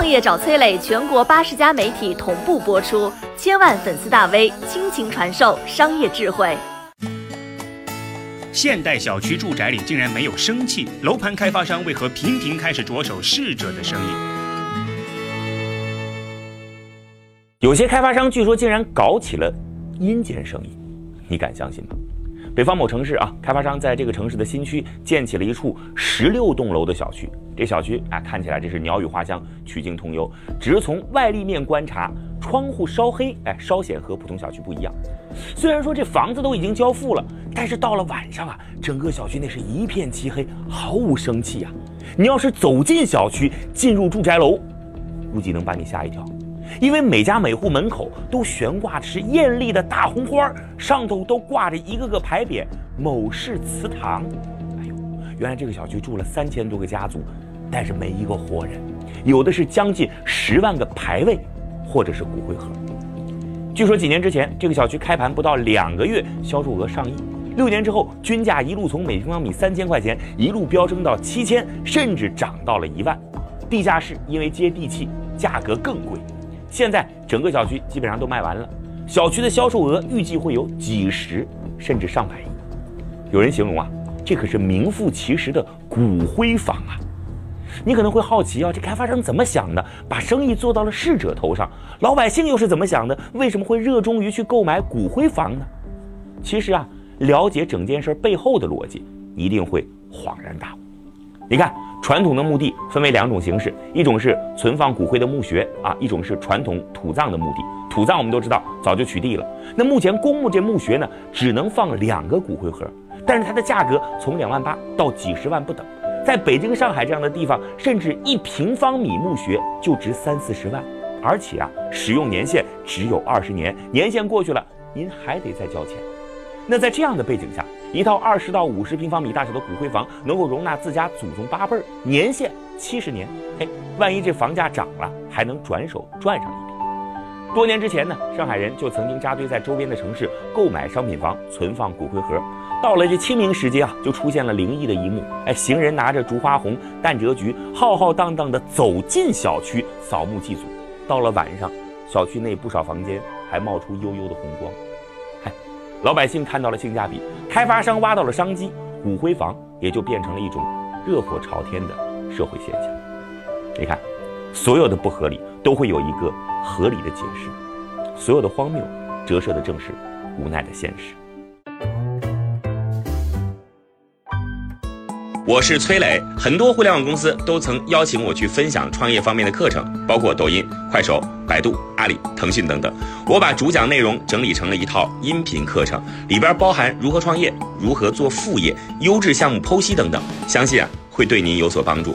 创业找崔磊，全国八十家媒体同步播出，千万粉丝大 V 倾情传授商业智慧。现代小区住宅里竟然没有生气，楼盘开发商为何频频开始着手逝者的生意？有些开发商据说竟然搞起了阴间生意，你敢相信吗？北方某城市啊，开发商在这个城市的新区建起了一处十六栋楼的小区。这小区啊，看起来这是鸟语花香、曲径通幽。只是从外立面观察，窗户稍黑，哎，稍显和普通小区不一样。虽然说这房子都已经交付了，但是到了晚上啊，整个小区那是一片漆黑，毫无生气啊。你要是走进小区，进入住宅楼，估计能把你吓一跳。因为每家每户门口都悬挂的是艳丽的大红花，上头都挂着一个个牌匾“某氏祠堂”。原来这个小区住了三千多个家族，但是没一个活人，有的是将近十万个牌位，或者是骨灰盒。据说几年之前，这个小区开盘不到两个月，销售额上亿；六年之后，均价一路从每平方米三千块钱一路飙升到七千，甚至涨到了一万。地下室因为接地气，价格更贵。现在整个小区基本上都卖完了，小区的销售额预计会有几十甚至上百亿。有人形容啊，这可是名副其实的骨灰房啊！你可能会好奇啊，这开发商怎么想的，把生意做到了逝者头上？老百姓又是怎么想的？为什么会热衷于去购买骨灰房呢？其实啊，了解整件事背后的逻辑，一定会恍然大悟。你看。传统的墓地分为两种形式，一种是存放骨灰的墓穴啊，一种是传统土葬的墓地。土葬我们都知道早就取缔了。那目前公墓这墓穴呢，只能放两个骨灰盒，但是它的价格从两万八到几十万不等。在北京、上海这样的地方，甚至一平方米墓穴就值三四十万，而且啊，使用年限只有二十年，年限过去了，您还得再交钱。那在这样的背景下，一套二十到五十平方米大小的骨灰房能够容纳自家祖宗八辈儿，年限七十年。嘿，万一这房价涨了，还能转手赚上一笔。多年之前呢，上海人就曾经扎堆在周边的城市购买商品房，存放骨灰盒。到了这清明时节啊，就出现了灵异的一幕。哎，行人拿着竹花红、淡折菊，浩浩荡荡地走进小区扫墓祭祖。到了晚上，小区内不少房间还冒出悠悠的红光。嗨老百姓看到了性价比，开发商挖到了商机，骨灰房也就变成了一种热火朝天的社会现象。你看，所有的不合理都会有一个合理的解释，所有的荒谬折射的正是无奈的现实。我是崔磊，很多互联网公司都曾邀请我去分享创业方面的课程，包括抖音、快手、百度、阿里、腾讯等等。我把主讲内容整理成了一套音频课程，里边包含如何创业、如何做副业、优质项目剖析等等，相信啊会对您有所帮助。